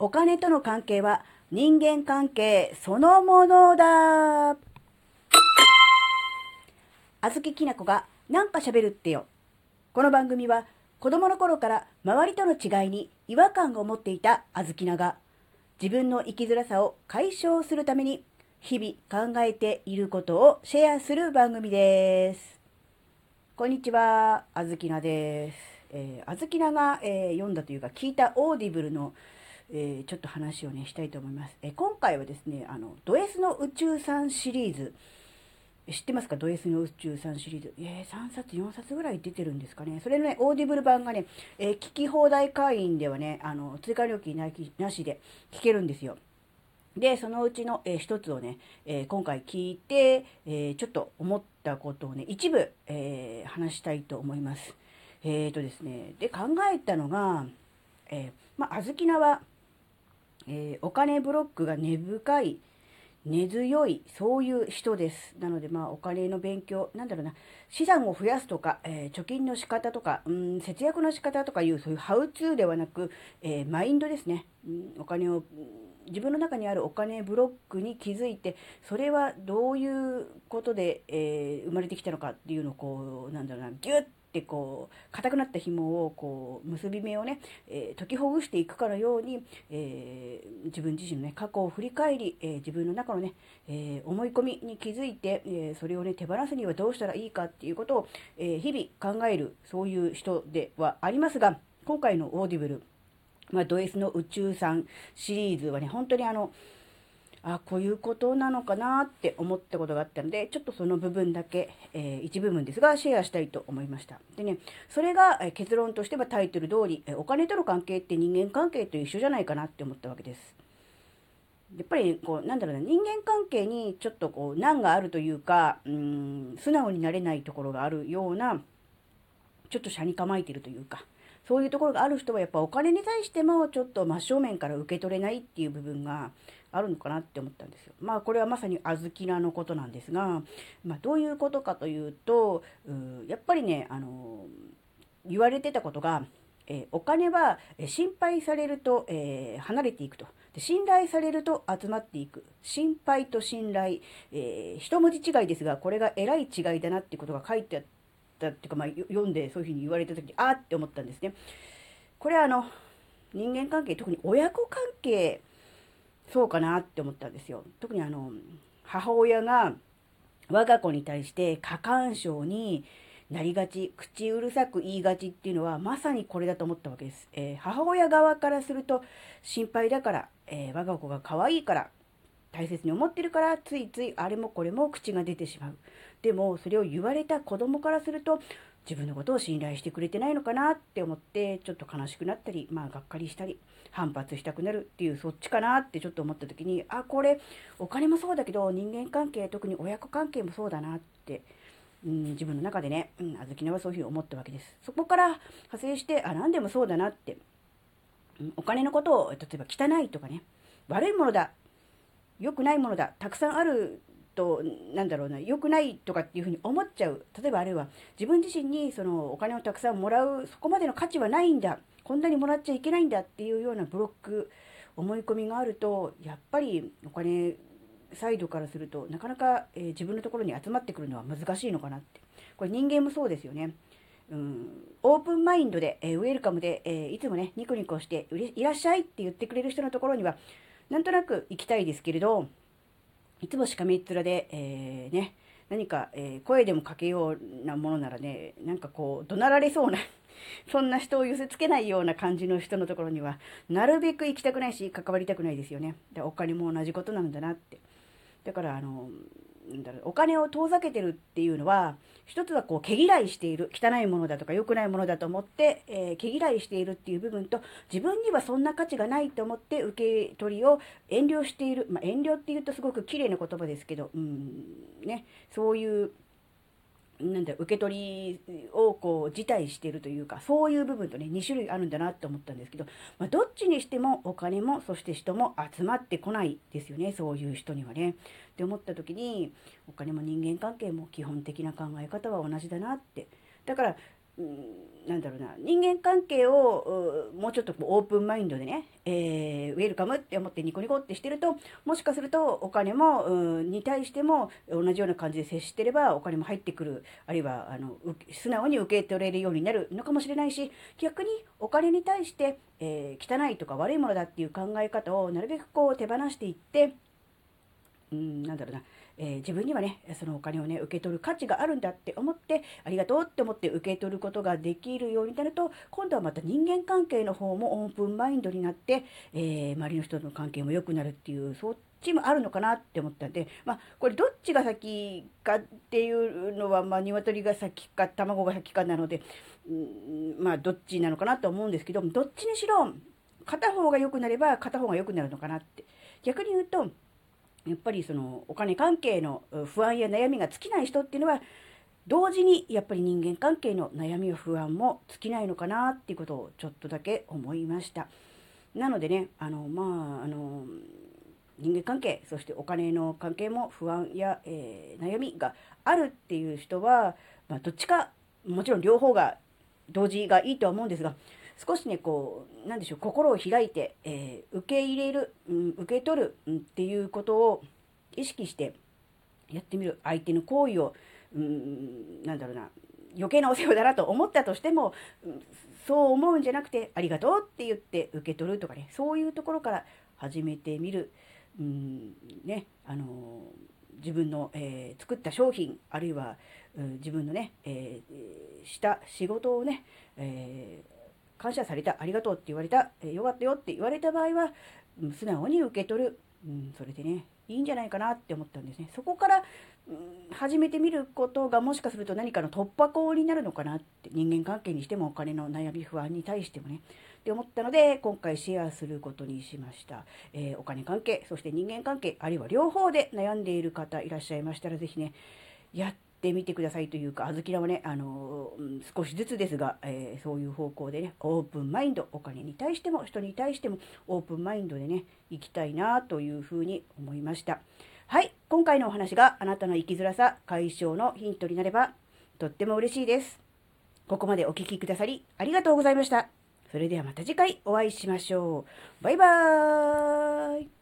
お金との関係は人間関係そのものだ。あずききなこがなんか喋るってよ。この番組は子供の頃から周りとの違いに違和感を持っていたあずきなが自分の生きづらさを解消するために日々考えていることをシェアする番組です。こんにちは、あずきなです。えー、あずきなが、えー読んだというか聞いた Audible の、えーちょっと話をね、したいと思います。えー今回はですね、あの、ド S の宇宙さんシリーズ、知ってますか？ド S の宇宙さんシリーズ。えー、3冊、4冊ぐらい出てるんですかね。それのね、 Audible 版がね、えー聞き放題会員ではね、あの、追加料金なきなしで聞けるんですよ。で、そのうちの、えー一つをね、えー今回聞いて、えちょっと思ったことをね、一部、え話したいと思います。えーとですね、で、考えたのが、えまあ、あずきなは、えーお金ブロックが根深い、根強い、そういう人です。なので、まあ、お金の勉強、なんだろうな、資産を増やすとか、えー貯金の仕方とか、うん、節約の仕方とかいう、そういうハウツーではなく、えーマインドですね。うんお金を、自分の中にあるお金ブロックに気づいて、それはどういうことで、えー生まれてきたのかっていうのを、こう、なんだろうな、ギュッてこう硬くなった紐をこう結び目をね、えー解きほぐしていくかのように、えー自分自身の、ね、過去を振り返り、えー自分の中のね、え思い込みに気づいて、えそれをね手放すにはどうしたらいいかっていうことを、え日々考えるそういう人ではありますが今回の Audible、まあ、ド S の宇宙さんシリーズはね本当にあのあこういうことなのかなって思ったことがあったのでちょっとその部分だけ、えー一部分ですがシェアしたいと思いました。でねそれが、え結論としてはタイトル通り、えお金との関係って人間関係と一緒じゃないかなって思ったわけです。やっぱりこうなんだろうな人間関係にちょっとこう難があるというかうん素直になれないところがあるようなちょっと車に構えてるというかそういうところがある人はやっぱお金に対してもちょっと真正面から受け取れないっていう部分があるのかなって思ったんですよ。まあこれはまさに小豆菜のことなんですが、まあ、どういうことかというとうやっぱりねあの言われてたことが、えーお金は心配されると、えー離れていくとで信頼されると集まっていく心配と信頼、えー一文字違いですがこれがえらい違いだなっていうことが書いてあったっていうか、まあ、読んでそういうふうに言われた時にあーって思ったんですね。これはあの人間関係特に親子関係そうかなって思ったんですよ。特にあの母親が我が子に対して過干渉になりがち、口うるさく言いがちっていうのはまさにこれだと思ったわけです。えー母親側からすると心配だから、えー我が子が可愛いから、大切に思ってるからついついあれもこれも口が出てしまう。でもそれを言われた子供からすると自分のことを信頼してくれてないのかなって思ってちょっと悲しくなったり、まあがっかりしたり反発したくなるっていうそっちかなってちょっと思った時にあこれお金もそうだけど人間関係特に親子関係もそうだなって、うん、自分の中でね、うん、あずきなはそういうふうに思ったわけです。そこから派生してあ何でもそうだなって、うんお金のことを例えば汚いとかね悪いものだ良くないものだたくさんあるとなんだろうな良くないとかっていうふうに思っちゃう。例えばあるいは自分自身にそのお金をたくさんもらうそこまでの価値はないんだ。こんなにもらっちゃいけないんだっていうようなブロック思い込みがあるとやっぱりお金サイドからするとなかなか、えー自分のところに集まってくるのは難しいのかなって。これ人間もそうですよね。うん、オープンマインドで、えーウェルカムで、えーいつもねニコニコしていらっしゃいって言ってくれる人のところにはなんとなく行きたいですけれどいつもしかめっ面で、えーね、何か、えー声でもかけようなものならね、なんかこう、怒鳴られそうな、そんな人を寄せつけないような感じの人のところには、なるべく行きたくないし、関わりたくないですよね。でお金も同じことなんだなって。だから、あの、お金を遠ざけてるっていうのは、一つはこう毛嫌いしている、汚いものだとか良くないものだと思って、えー毛嫌いしているっていう部分と、自分にはそんな価値がないと思って受け取りを遠慮している。まあ、遠慮っていうとすごく綺麗な言葉ですけど、うん、ね、そういう、なんだ受け取りをこう辞退しているというかそういう部分とね2種類あるんだなって思ったんですけど、まあ、どっちにしてもお金もそして人も集まってこないですよねそういう人にはね。って思った時にお金も人間関係も基本的な考え方は同じだなってだからうん、なんだろうな、人間関係をもうちょっとオープンマインドでね、えー、ウェルカムって思ってニコニコってしてると、もしかするとお金も、に対しても同じような感じで接してればお金も入ってくる、あるいはあの素直に受け取れるようになるのかもしれないし、逆にお金に対して、えー、汚いとか悪いものだっていう考え方をなるべくこう手放していって、うん、なんだろうな、えー、自分にはね、そのお金をね、受け取る価値があるんだって思って、ありがとうって思って受け取ることができるようになると、今度はまた人間関係の方もオープンマインドになって、えー、周りの人との関係も良くなるっていう、そっちもあるのかなって思ったんで、まあ、これどっちが先かっていうのは、まあ、鶏が先か卵が先かなので、うん、まあ、どっちなのかなと思うんですけど、どっちにしろ、片方が良くなれば片方が良くなるのかなって。逆に言うと、やっぱりそのお金関係の不安や悩みが尽きない人っていうのは同時にやっぱり人間関係の悩みや不安も尽きないのかなっていうことをちょっとだけ思いました。なのでね、あの、まあ、あの、人間関係、そしてお金の関係も不安や、えー、悩みがあるっていう人は、まあ、どっちか、もちろん両方が同時がいいとは思うんですが、少しね、こう、なんでしょう、心を開いて、えー、受け入れる、うん、受け取る、うん、っていうことを意識してやってみる。相手の行為を、うん、なんだろうな、余計なお世話だなと思ったとしても、うん、そう思うんじゃなくて、ありがとうって言って受け取るとかね、そういうところから始めてみる。うん、ね、あの自分の、えー、作った商品、あるいは、うん、自分のね、えー、した仕事をね、えー感謝された、ありがとうって言われた、えー、よかったよって言われた場合は、うん、素直に受け取る、うん、それでね、いいんじゃないかなって思ったんですね。そこから、うん、始めてみることがもしかすると何かの突破口になるのかなって、人間関係にしてもお金の悩み不安に対してもね、って思ったので、今回シェアすることにしました。えー、お金関係、そして人間関係、あるいは両方で悩んでいる方いらっしゃいましたら、是非ね、やってってみてくださいというか、あずきらはね、あのー、少しずつですが、えー、そういう方向でね、オープンマインド、お金に対しても、人に対しても、オープンマインドでね、行きたいなというふうに思いました。はい、今回のお話があなたの生きづらさ解消のヒントになれば、とっても嬉しいです。ここまでお聴きくださり、ありがとうございました。それではまた次回お会いしましょう。バイバーイ